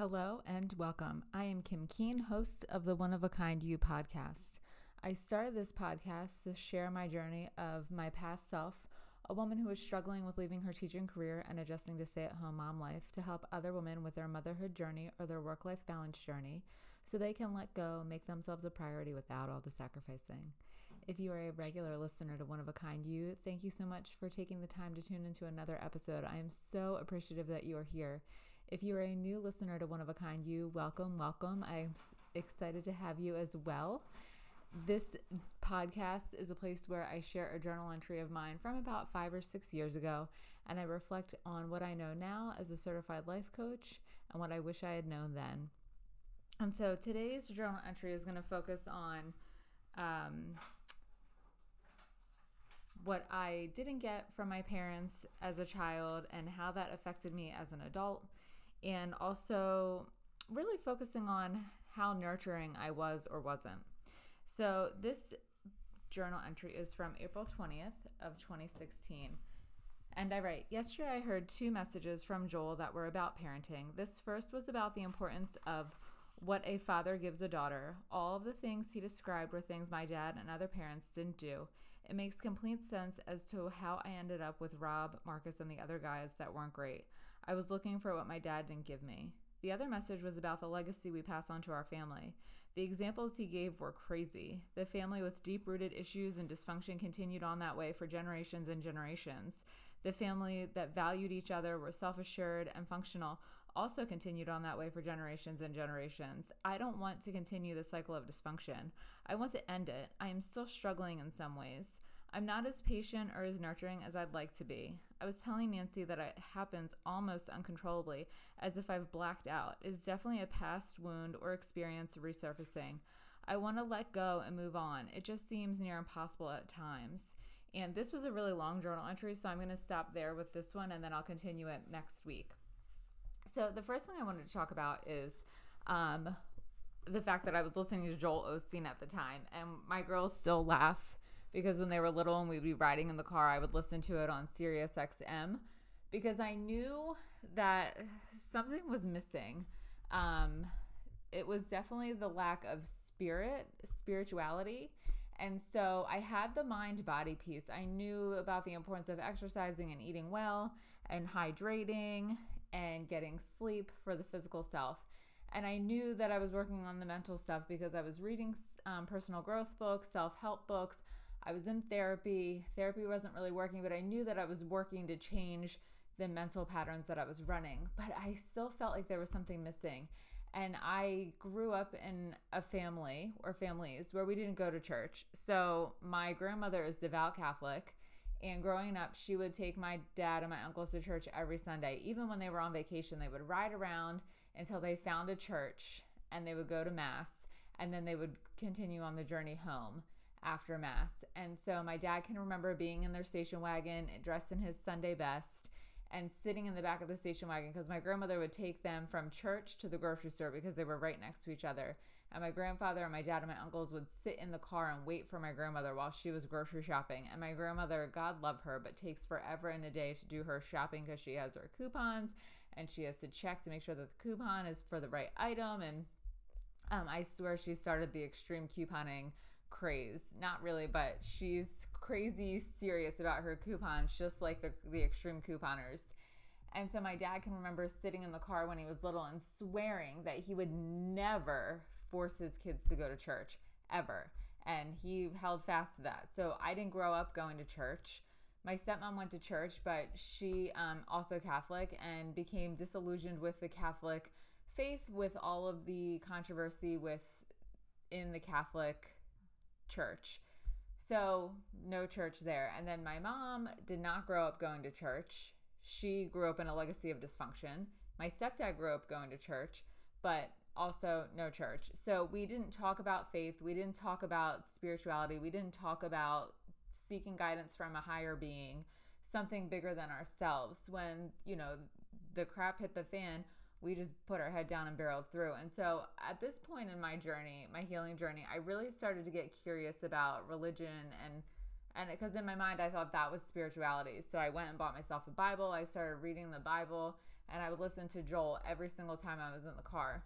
Hello and welcome. I am Kim Keen, host of the One of a Kind You podcast. I started this podcast to share my journey of my past self, a woman who was struggling with leaving her teaching career and adjusting to stay at home mom life, to help other women with their motherhood journey or their work life balance journey so they can let go, make themselves a priority without all the sacrificing. If you are a regular listener to One of a Kind You, thank you so much for taking the time to tune into another episode. I am so appreciative that you are here. If you are a new listener to One of a Kind You, welcome, welcome. I'm excited to have you as well. This podcast is a place where I share a journal entry of mine from about five or six years ago, and I reflect on what I know now as a certified life coach and what I wish I had known then. And so today's journal entry is going to focus on um, what I didn't get from my parents as a child and how that affected me as an adult, and also really focusing on how nurturing I was or wasn't. So this journal entry is from April 20th of 2016. And I write, yesterday I heard two messages from Joel that were about parenting. This first was about the importance of what a father gives a daughter. All of the things he described were things my dad and other parents didn't do. It makes complete sense as to how I ended up with Rob, Marcus, and the other guys that weren't great. I was looking for what my dad didn't give me. The other message was about the legacy we pass on to our family. The examples he gave were crazy. The family with deep rooted issues and dysfunction continued on that way for generations and generations. The family that valued each other, were self assured, and functional also continued on that way for generations and generations. I don't want to continue the cycle of dysfunction. I want to end it. I am still struggling in some ways. I'm not as patient or as nurturing as I'd like to be. I was telling Nancy that it happens almost uncontrollably, as if I've blacked out. It's definitely a past wound or experience resurfacing. I want to let go and move on. It just seems near impossible at times. And this was a really long journal entry, so I'm going to stop there with this one and then I'll continue it next week. So, the first thing I wanted to talk about is um, the fact that I was listening to Joel Osteen at the time, and my girls still laugh because when they were little and we'd be riding in the car, I would listen to it on Sirius XM because I knew that something was missing. Um, it was definitely the lack of spirit, spirituality. And so I had the mind body piece. I knew about the importance of exercising and eating well and hydrating and getting sleep for the physical self. And I knew that I was working on the mental stuff because I was reading um, personal growth books, self help books. I was in therapy. Therapy wasn't really working, but I knew that I was working to change the mental patterns that I was running. But I still felt like there was something missing. And I grew up in a family or families where we didn't go to church. So my grandmother is devout Catholic. And growing up, she would take my dad and my uncles to church every Sunday. Even when they were on vacation, they would ride around until they found a church and they would go to Mass. And then they would continue on the journey home after Mass. And so my dad can remember being in their station wagon, dressed in his Sunday best, and sitting in the back of the station wagon because my grandmother would take them from church to the grocery store because they were right next to each other. And my grandfather and my dad and my uncles would sit in the car and wait for my grandmother while she was grocery shopping. And my grandmother, God love her, but takes forever and a day to do her shopping because she has her coupons and she has to check to make sure that the coupon is for the right item. And um, I swear she started the extreme couponing craze. Not really, but she's crazy serious about her coupons, just like the, the extreme couponers. And so my dad can remember sitting in the car when he was little and swearing that he would never force his kids to go to church ever. And he held fast to that. So I didn't grow up going to church. My stepmom went to church, but she um, also Catholic and became disillusioned with the Catholic faith with all of the controversy with in the Catholic church. So, no church there. And then my mom did not grow up going to church. She grew up in a legacy of dysfunction. My stepdad grew up going to church, but also no church. So, we didn't talk about faith. We didn't talk about spirituality. We didn't talk about seeking guidance from a higher being, something bigger than ourselves. When, you know, the crap hit the fan, we just put our head down and barreled through. And so at this point in my journey, my healing journey, I really started to get curious about religion and and because in my mind I thought that was spirituality. So I went and bought myself a Bible. I started reading the Bible and I would listen to Joel every single time I was in the car.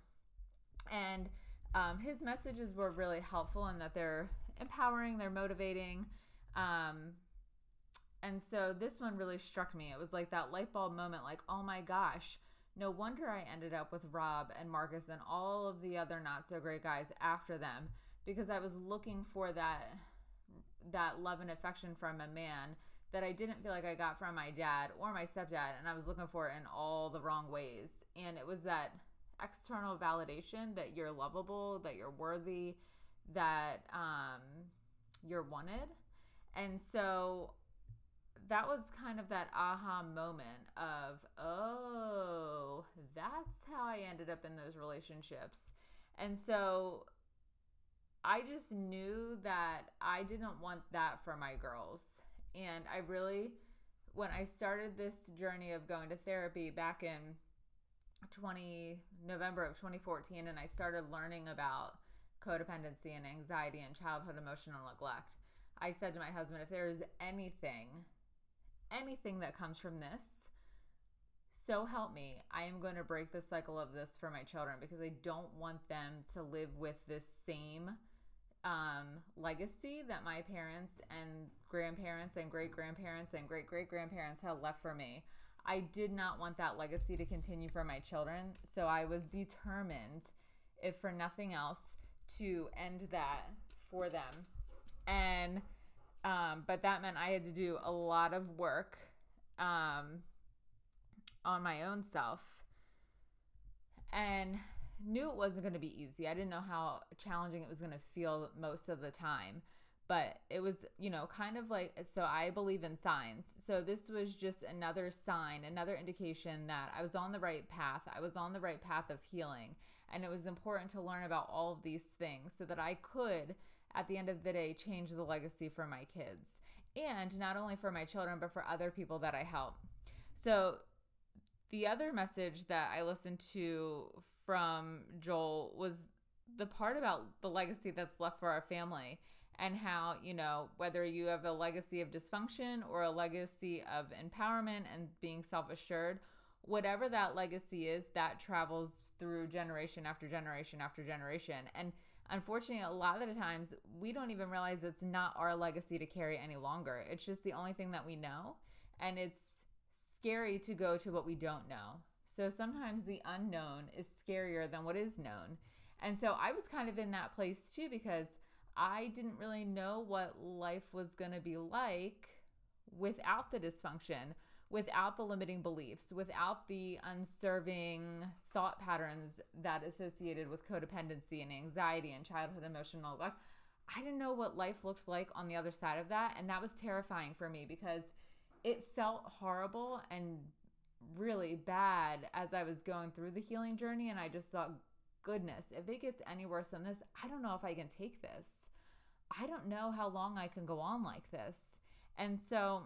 And um, his messages were really helpful in that they're empowering, they're motivating. Um, and so this one really struck me. It was like that light bulb moment like, oh my gosh, no wonder I ended up with Rob and Marcus and all of the other not so great guys after them because I was looking for that that love and affection from a man that I didn't feel like I got from my dad or my stepdad and I was looking for it in all the wrong ways. And it was that external validation that you're lovable, that you're worthy, that um, you're wanted. And so that was kind of that aha moment of, oh, that's how I ended up in those relationships. And so I just knew that I didn't want that for my girls. And I really, when I started this journey of going to therapy back in 20 November of 2014 and I started learning about codependency and anxiety and childhood emotional neglect. I said to my husband, if there is anything, anything that comes from this, so help me, I am going to break the cycle of this for my children because I don't want them to live with this same um, legacy that my parents and grandparents and great grandparents and great great grandparents had left for me. I did not want that legacy to continue for my children. So I was determined, if for nothing else, to end that for them. And, um, but that meant I had to do a lot of work um, on my own self. And knew it wasn't going to be easy. I didn't know how challenging it was going to feel most of the time but it was you know kind of like so i believe in signs so this was just another sign another indication that i was on the right path i was on the right path of healing and it was important to learn about all of these things so that i could at the end of the day change the legacy for my kids and not only for my children but for other people that i help so the other message that i listened to from joel was the part about the legacy that's left for our family and how, you know, whether you have a legacy of dysfunction or a legacy of empowerment and being self assured, whatever that legacy is, that travels through generation after generation after generation. And unfortunately, a lot of the times we don't even realize it's not our legacy to carry any longer. It's just the only thing that we know. And it's scary to go to what we don't know. So sometimes the unknown is scarier than what is known. And so I was kind of in that place too because I didn't really know what life was going to be like without the dysfunction, without the limiting beliefs, without the unserving thought patterns that associated with codependency and anxiety and childhood emotional neglect. I didn't know what life looked like on the other side of that. And that was terrifying for me because it felt horrible and really bad as I was going through the healing journey. And I just thought, goodness, if it gets any worse than this, I don't know if I can take this. I don't know how long I can go on like this. And so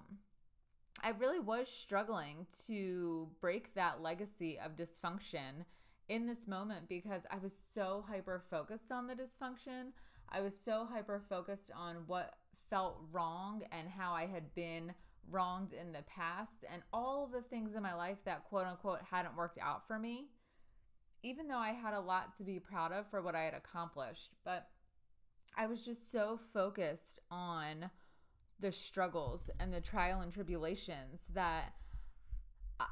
I really was struggling to break that legacy of dysfunction in this moment because I was so hyper focused on the dysfunction. I was so hyper focused on what felt wrong and how I had been wronged in the past and all the things in my life that quote unquote hadn't worked out for me even though I had a lot to be proud of for what I had accomplished, but I was just so focused on the struggles and the trial and tribulations that I,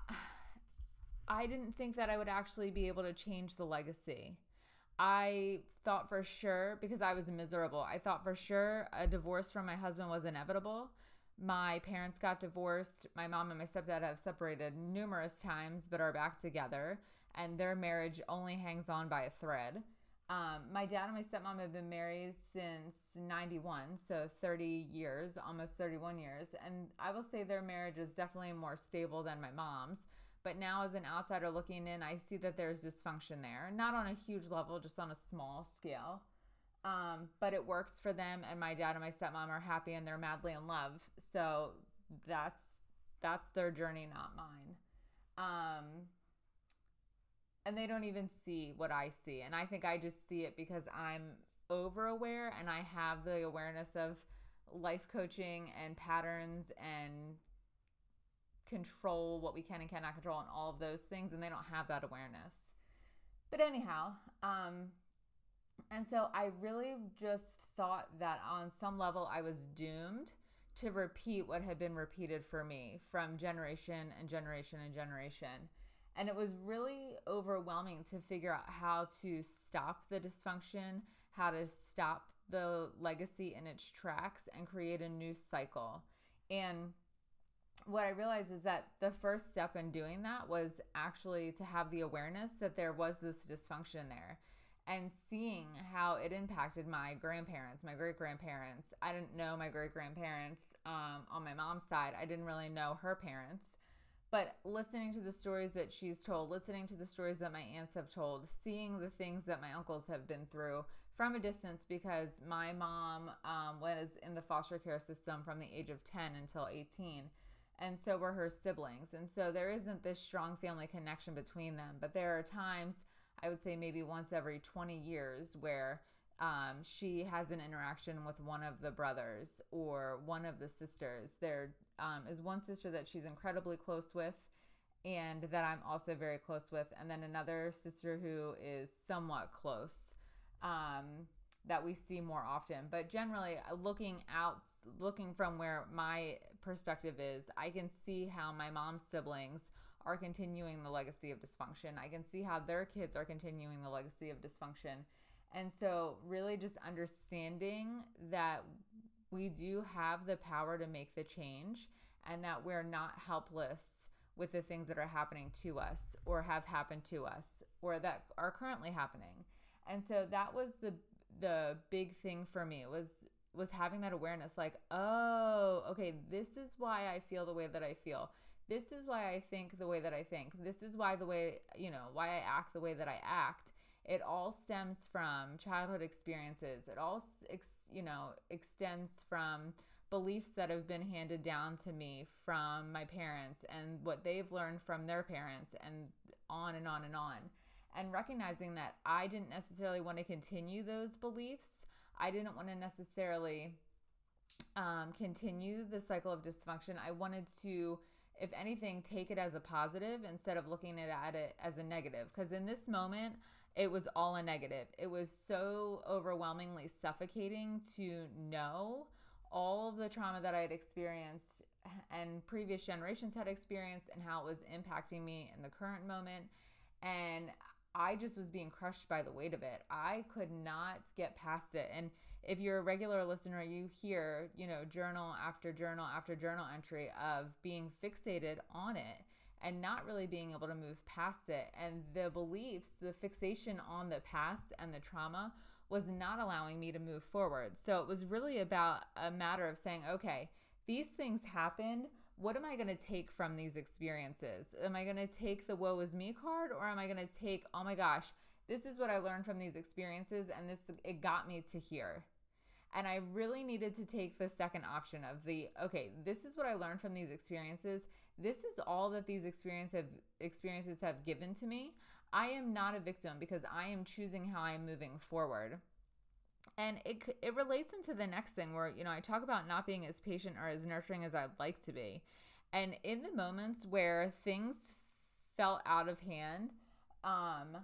I didn't think that I would actually be able to change the legacy. I thought for sure, because I was miserable, I thought for sure a divorce from my husband was inevitable. My parents got divorced. My mom and my stepdad have separated numerous times but are back together and their marriage only hangs on by a thread. Um, my dad and my stepmom have been married since 91, so 30 years, almost 31 years. And I will say their marriage is definitely more stable than my mom's. But now, as an outsider looking in, I see that there's dysfunction there. Not on a huge level, just on a small scale. Um, but it works for them, and my dad and my stepmom are happy and they're madly in love. So that's that's their journey, not mine. Um, and they don't even see what I see. And I think I just see it because I'm over aware and I have the awareness of life coaching and patterns and control what we can and cannot control and all of those things and they don't have that awareness but anyhow um and so i really just thought that on some level i was doomed to repeat what had been repeated for me from generation and generation and generation and it was really overwhelming to figure out how to stop the dysfunction how to stop the legacy in its tracks and create a new cycle and what I realized is that the first step in doing that was actually to have the awareness that there was this dysfunction there and seeing how it impacted my grandparents, my great grandparents. I didn't know my great grandparents um, on my mom's side, I didn't really know her parents. But listening to the stories that she's told, listening to the stories that my aunts have told, seeing the things that my uncles have been through from a distance because my mom um, was in the foster care system from the age of 10 until 18 and so were her siblings. And so there isn't this strong family connection between them. But there are times, I would say maybe once every 20 years, where um, she has an interaction with one of the brothers or one of the sisters. There um, is one sister that she's incredibly close with and that I'm also very close with, and then another sister who is somewhat close. Um, that we see more often. But generally, uh, looking out, looking from where my perspective is, I can see how my mom's siblings are continuing the legacy of dysfunction. I can see how their kids are continuing the legacy of dysfunction. And so, really, just understanding that we do have the power to make the change and that we're not helpless with the things that are happening to us or have happened to us or that are currently happening. And so that was the the big thing for me was was having that awareness like oh okay this is why i feel the way that i feel. This is why i think the way that i think. This is why the way you know why i act the way that i act it all stems from childhood experiences it all ex, you know extends from beliefs that have been handed down to me from my parents and what they've learned from their parents and on and on and on and recognizing that I didn't necessarily want to continue those beliefs. I didn't want to necessarily um, continue the cycle of dysfunction. I wanted to, if anything, take it as a positive instead of looking at it as a negative. Because in this moment, it was all a negative. It was so overwhelmingly suffocating to know all of the trauma that I had experienced and previous generations had experienced and how it was impacting me in the current moment. And I just was being crushed by the weight of it. I could not get past it. And if you're a regular listener, you hear, you know, journal after journal after journal entry of being fixated on it and not really being able to move past it. And the beliefs, the fixation on the past and the trauma was not allowing me to move forward. So it was really about a matter of saying, okay, these things happened what am I going to take from these experiences? Am I going to take the woe is me card or am I going to take, oh my gosh, this is what I learned from these experiences and this it got me to here. And I really needed to take the second option of the okay, this is what I learned from these experiences. This is all that these experiences have, experiences have given to me. I am not a victim because I am choosing how I'm moving forward and it it relates into the next thing where you know I talk about not being as patient or as nurturing as I'd like to be, and in the moments where things felt out of hand, um,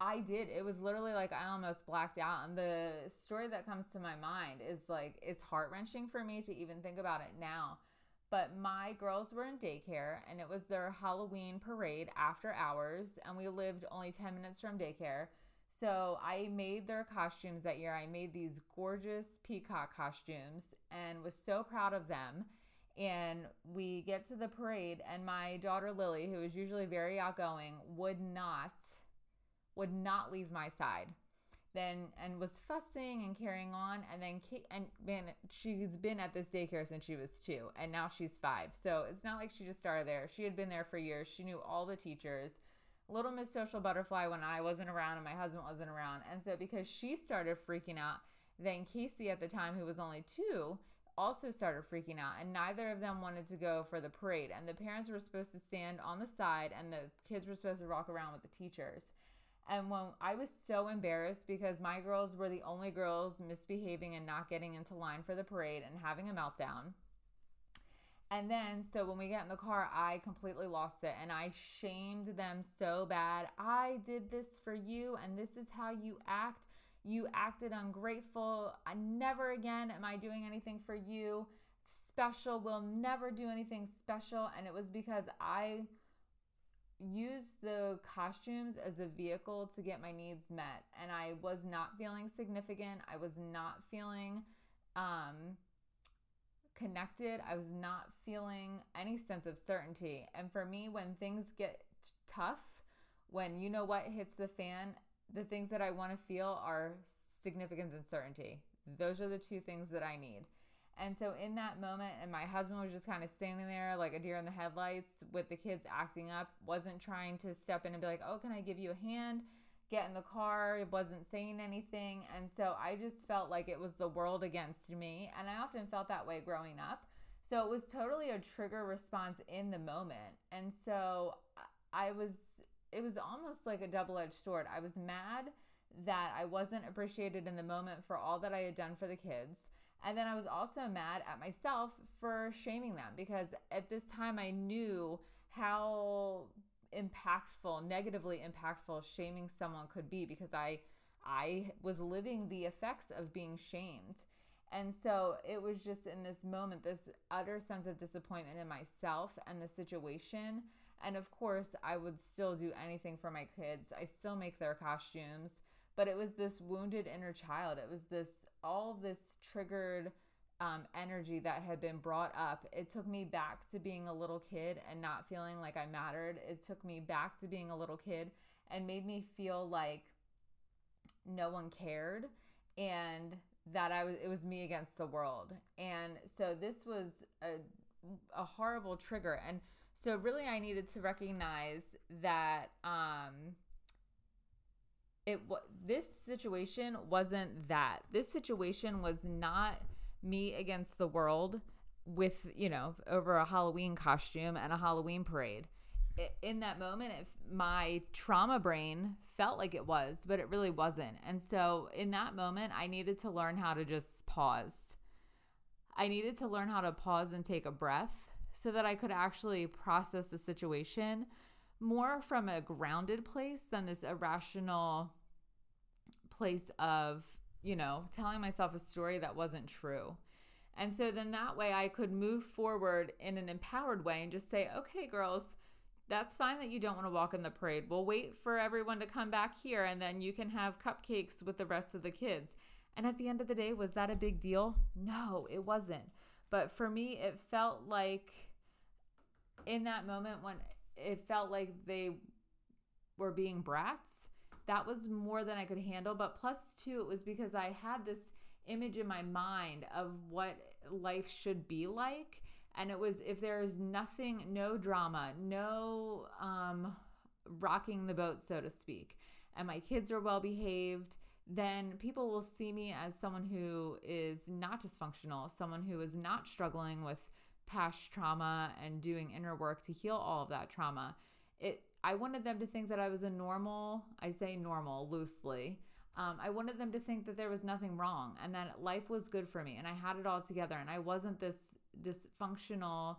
I did. It was literally like I almost blacked out, and the story that comes to my mind is like it's heart wrenching for me to even think about it now. But my girls were in daycare, and it was their Halloween parade after hours, and we lived only ten minutes from daycare. So I made their costumes that year. I made these gorgeous peacock costumes and was so proud of them. And we get to the parade, and my daughter Lily, who is usually very outgoing, would not would not leave my side. Then and was fussing and carrying on, and then and man, she's been at this daycare since she was two, and now she's five. So it's not like she just started there. She had been there for years. She knew all the teachers Little Miss Social Butterfly when I wasn't around and my husband wasn't around. And so because she started freaking out, then Casey at the time, who was only two, also started freaking out. And neither of them wanted to go for the parade. And the parents were supposed to stand on the side and the kids were supposed to walk around with the teachers. And when I was so embarrassed because my girls were the only girls misbehaving and not getting into line for the parade and having a meltdown. And then, so when we get in the car, I completely lost it and I shamed them so bad. I did this for you, and this is how you act. You acted ungrateful. I never again am I doing anything for you special. We'll never do anything special. And it was because I used the costumes as a vehicle to get my needs met. And I was not feeling significant. I was not feeling um, connected. I was not feeling any sense of certainty. And for me, when things get tough, when you know what hits the fan, the things that I want to feel are significance and certainty. Those are the two things that I need. And so in that moment, and my husband was just kind of standing there like a deer in the headlights with the kids acting up, wasn't trying to step in and be like, oh, can I give you a hand? Get in the car, it wasn't saying anything. And so I just felt like it was the world against me. And I often felt that way growing up. So it was totally a trigger response in the moment. And so I was, it was almost like a double edged sword. I was mad that I wasn't appreciated in the moment for all that I had done for the kids. And then I was also mad at myself for shaming them because at this time I knew how impactful, negatively impactful shaming someone could be because I I was living the effects of being shamed. And so it was just in this moment, this utter sense of disappointment in myself and the situation. And of course, I would still do anything for my kids. I still make their costumes, but it was this wounded inner child. It was this all this triggered um, energy that had been brought up. It took me back to being a little kid and not feeling like I mattered. It took me back to being a little kid and made me feel like no one cared and that I was it was me against the world. And so this was a a horrible trigger and so really I needed to recognize that um it this situation wasn't that. This situation was not me against the world with, you know, over a Halloween costume and a Halloween parade. In that moment, if my trauma brain felt like it was, but it really wasn't. And so in that moment, I needed to learn how to just pause. I needed to learn how to pause and take a breath so that I could actually process the situation more from a grounded place than this irrational place of, you know, telling myself a story that wasn't true. And so then that way I could move forward in an empowered way and just say, okay, girls, that's fine that you don't want to walk in the parade. We'll wait for everyone to come back here and then you can have cupcakes with the rest of the kids. And at the end of the day, was that a big deal? No, it wasn't. But for me, it felt like in that moment when it felt like they were being brats, that was more than I could handle. But plus, two, it was because I had this image in my mind of what life should be like. And it was if there's nothing, no drama, no um, rocking the boat, so to speak, and my kids are well behaved, then people will see me as someone who is not dysfunctional, someone who is not struggling with past trauma and doing inner work to heal all of that trauma. It I wanted them to think that I was a normal, I say normal loosely. Um, I wanted them to think that there was nothing wrong and that life was good for me and I had it all together and I wasn't this dysfunctional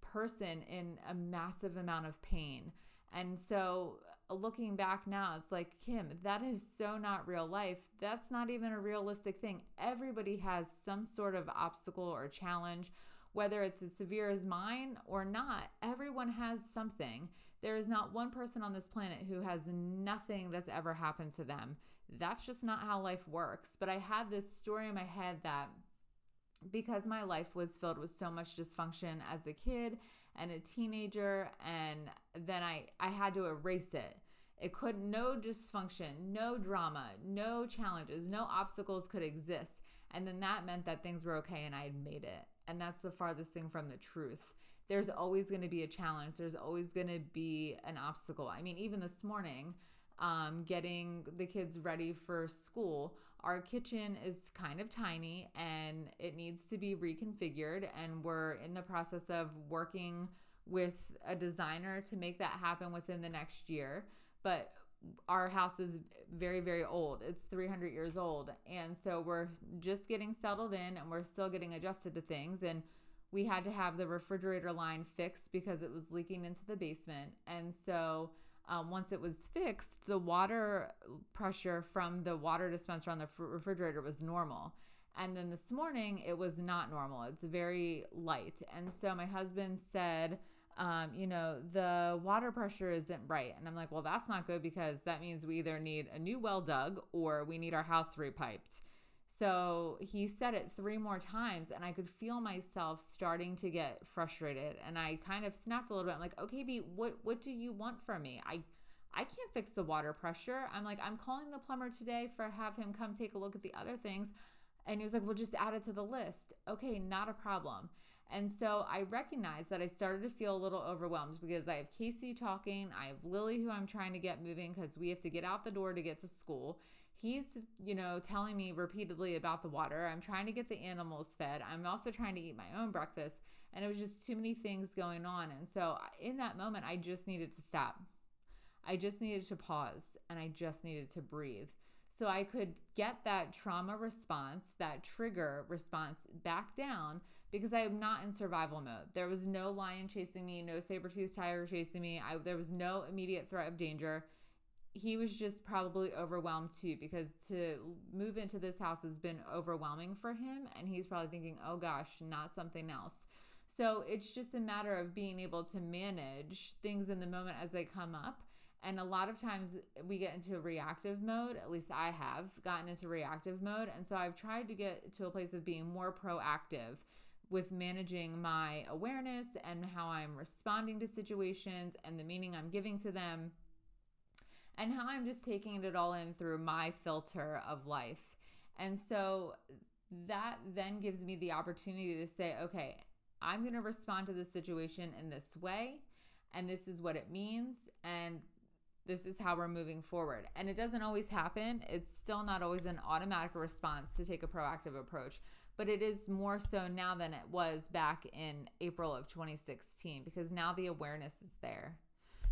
person in a massive amount of pain. And so uh, looking back now, it's like, Kim, that is so not real life. That's not even a realistic thing. Everybody has some sort of obstacle or challenge, whether it's as severe as mine or not. Everyone has something. There is not one person on this planet who has nothing that's ever happened to them. That's just not how life works. But I had this story in my head that because my life was filled with so much dysfunction as a kid and a teenager and then I I had to erase it. It could no dysfunction, no drama, no challenges, no obstacles could exist. And then that meant that things were okay and I had made it. And that's the farthest thing from the truth there's always going to be a challenge. There's always going to be an obstacle. I mean, even this morning, um, getting the kids ready for school, our kitchen is kind of tiny and it needs to be reconfigured. And we're in the process of working with a designer to make that happen within the next year. But our house is very, very old. It's 300 years old. And so we're just getting settled in and we're still getting adjusted to things. And we had to have the refrigerator line fixed because it was leaking into the basement. And so um, once it was fixed, the water pressure from the water dispenser on the refrigerator was normal. And then this morning, it was not normal. It's very light. And so my husband said, um, you know, the water pressure isn't right. And I'm like, well, that's not good because that means we either need a new well dug or we need our house repiped. So he said it three more times, and I could feel myself starting to get frustrated. And I kind of snapped a little bit. I'm like, okay, B, what what do you want from me? I I can't fix the water pressure. I'm like, I'm calling the plumber today for have him come take a look at the other things. And he was like, well, just add it to the list. Okay, not a problem. And so I recognized that I started to feel a little overwhelmed because I have Casey talking, I have Lily who I'm trying to get moving because we have to get out the door to get to school he's, you know, telling me repeatedly about the water. I'm trying to get the animals fed. I'm also trying to eat my own breakfast. And it was just too many things going on. And so in that moment, I just needed to stop. I just needed to pause and I just needed to breathe. So I could get that trauma response, that trigger response back down because I am not in survival mode. There was no lion chasing me, no saber tooth tiger chasing me. I, there was no immediate threat of danger he was just probably overwhelmed too because to move into this house has been overwhelming for him and he's probably thinking oh gosh not something else. So it's just a matter of being able to manage things in the moment as they come up and a lot of times we get into a reactive mode at least i have gotten into reactive mode and so i've tried to get to a place of being more proactive with managing my awareness and how i'm responding to situations and the meaning i'm giving to them and how I'm just taking it all in through my filter of life. And so that then gives me the opportunity to say, okay, I'm going to respond to this situation in this way, and this is what it means, and this is how we're moving forward. And it doesn't always happen. It's still not always an automatic response to take a proactive approach, but it is more so now than it was back in April of 2016 because now the awareness is there.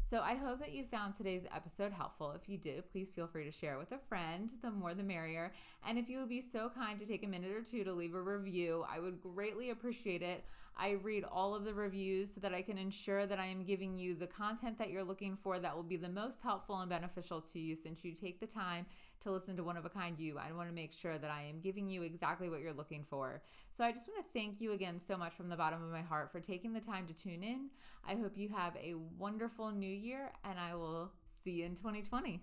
So I hope that you found today's episode helpful. If you did, please feel free to share with a friend. The more the merrier. And if you would be so kind to take a minute or two to leave a review, I would greatly appreciate it. I read all of the reviews so that I can ensure that I am giving you the content that you're looking for that will be the most helpful and beneficial to you since you take the time to listen to one of a kind you. I want to make sure that I am giving you exactly what you're looking for. So I just want to thank you again so much from the bottom of my heart for taking the time to tune in. I hope you have a wonderful new year and I will see you in 2020.